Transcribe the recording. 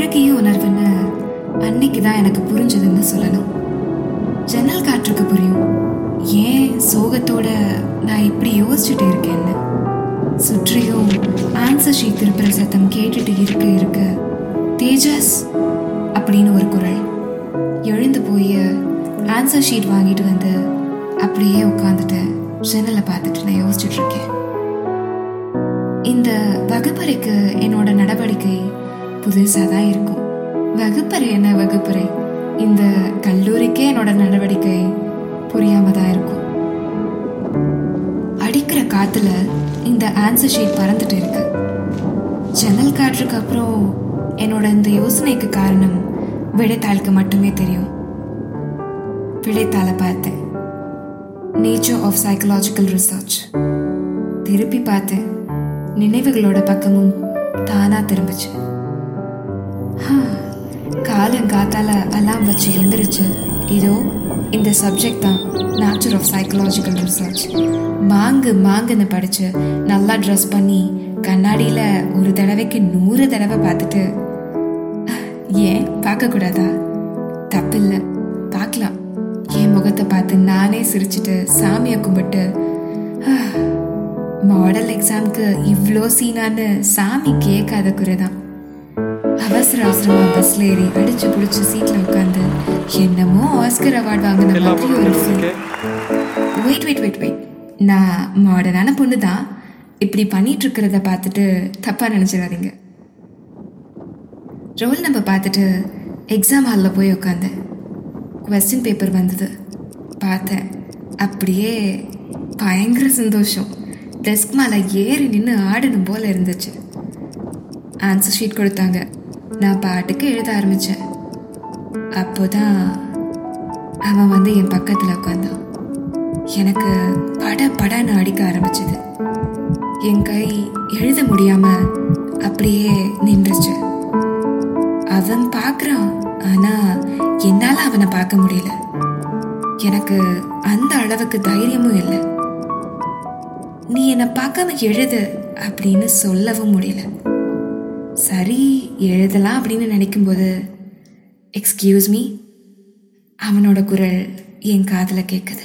வழக்கையே உணர்வுன்னு அன்னைக்கு தான் எனக்கு புரிஞ்சதுன்னு சொல்லணும். ஜன்னல் காற்றுக்கு புரியும். ஏன் சோகத்தோட நான் இப்படி யோசிச்சுட்டு இருக்கேன்னு? சுற்றியும் ஆன்சர் ஷீட் திருப்புற சத்தம் கேட்டுட்டு இருக்க இருக்க தேஜஸ் அப்படின்னு ஒரு குரல். எழுந்து போய் ஆன்சர் ஷீட் வாங்கிட்டு வந்து அப்படியே உட்காந்துட்டு ஜன்னலை பார்த்துட்டு நான் யோசிச்சுட்டு இருக்கேன். இந்த வகுப்பறைக்கு என்னோட நடவடிக்கை புதுசாக தான் இருக்கும். வகுப்பறை என்ன வகுப்பறை? இந்த கல்லூரிக்கே என்னோட நடவடிக்கை புரியாம தான் இருக்கும். அடிக்கிற காத்துல இந்த ஆன்சர் ஷீட் பறந்துட்டு இருக்கு. ஜன்னல் காற்றுக்கு அப்புறம் என்னோட இந்த யோசனைக்கு காரணம் விடைத்தாளுக்கு மட்டுமே தெரியும். விடைத்தாளை பார்த்தேன் நேச்சர் ஆஃப் சைக்கலாஜிக்கல் ரிசர்ச் திருப்பி பார்த்தேன் நினைவுகளோட பக்கமும் தானா திரும்பிச்சு. காலங்காத்தால அலாம் வச்சு எந்திரிச்சு இதோ இந்த சப்ஜெக்ட் தான். நேச்சர் ஆஃப் சைக்கலாஜிக்கல் ரிசர்ச் மாங்கு மாங்குன்னு படித்து நல்லா ட்ரெஸ் பண்ணி கண்ணாடியில் ஒரு தடவைக்கு நூறு தடவை பார்த்துட்டு. ஏன்? பார்க்கக்கூடாதா தப்பில்லை. பார்க்கலாம். என் முகத்தை பார்த்து நானே சிரிச்சிட்டு சாமியை கும்பிட்டு. மாடல் எக்ஸாம்க்கு இவ்வளோ சீனான்னு சாமி கேட்காத குறை தான் அவசர அவசரமா பஸ்ல ஏறி அடிச்சு புடிச்சு சீட்ல உட்காந்து என்னமோ ஆஸ்கர் அவார்ட் வாங்கின மாதிரி ஒரு feel wait wait wait wait நான் மாடர்னான பொண்ணு தான். இப்படி பண்ணிட்டு இருக்கிறத பார்த்துட்டு தப்பா நினைச்சிடாதீங்க. ரோல் நம்பர் பார்த்துட்டு எக்ஸாம் ஹாலில் போய் உட்காந்தேன் கொஸ்டின் பேப்பர் வந்தது. பார்த்தேன். அப்படியே பயங்கர சந்தோஷம். டெஸ்க் மேலே ஏறி நின்று ஆடணும் போல இருந்துச்சு. ஆன்சர் ஷீட் கொடுத்தாங்க. நான் பாட்டுக்கு எழுத ஆரம்பித்தேன் அப்போதான் அவன் வந்து என் பக்கத்தில் உட்காந்தான் எனக்கு பட படன்னு அடிக்க ஆரம்பிச்சது. என் கை எழுத முடியாம அப்படியே நின்றுச்சு. அவன் பார்க்குறான் ஆனா என்னால அவனை பார்க்க முடியல. எனக்கு அந்த அளவுக்கு தைரியமும் இல்லை. நீ என்னை பார்க்காம எழுது அப்படின்னு சொல்லவும் முடியல. சரி எழுதலாம் அப்படின்னு நினைக்கும்போது எக்ஸ்கியூஸ் மீ அவனோட குரல் என் காதில் கேட்குது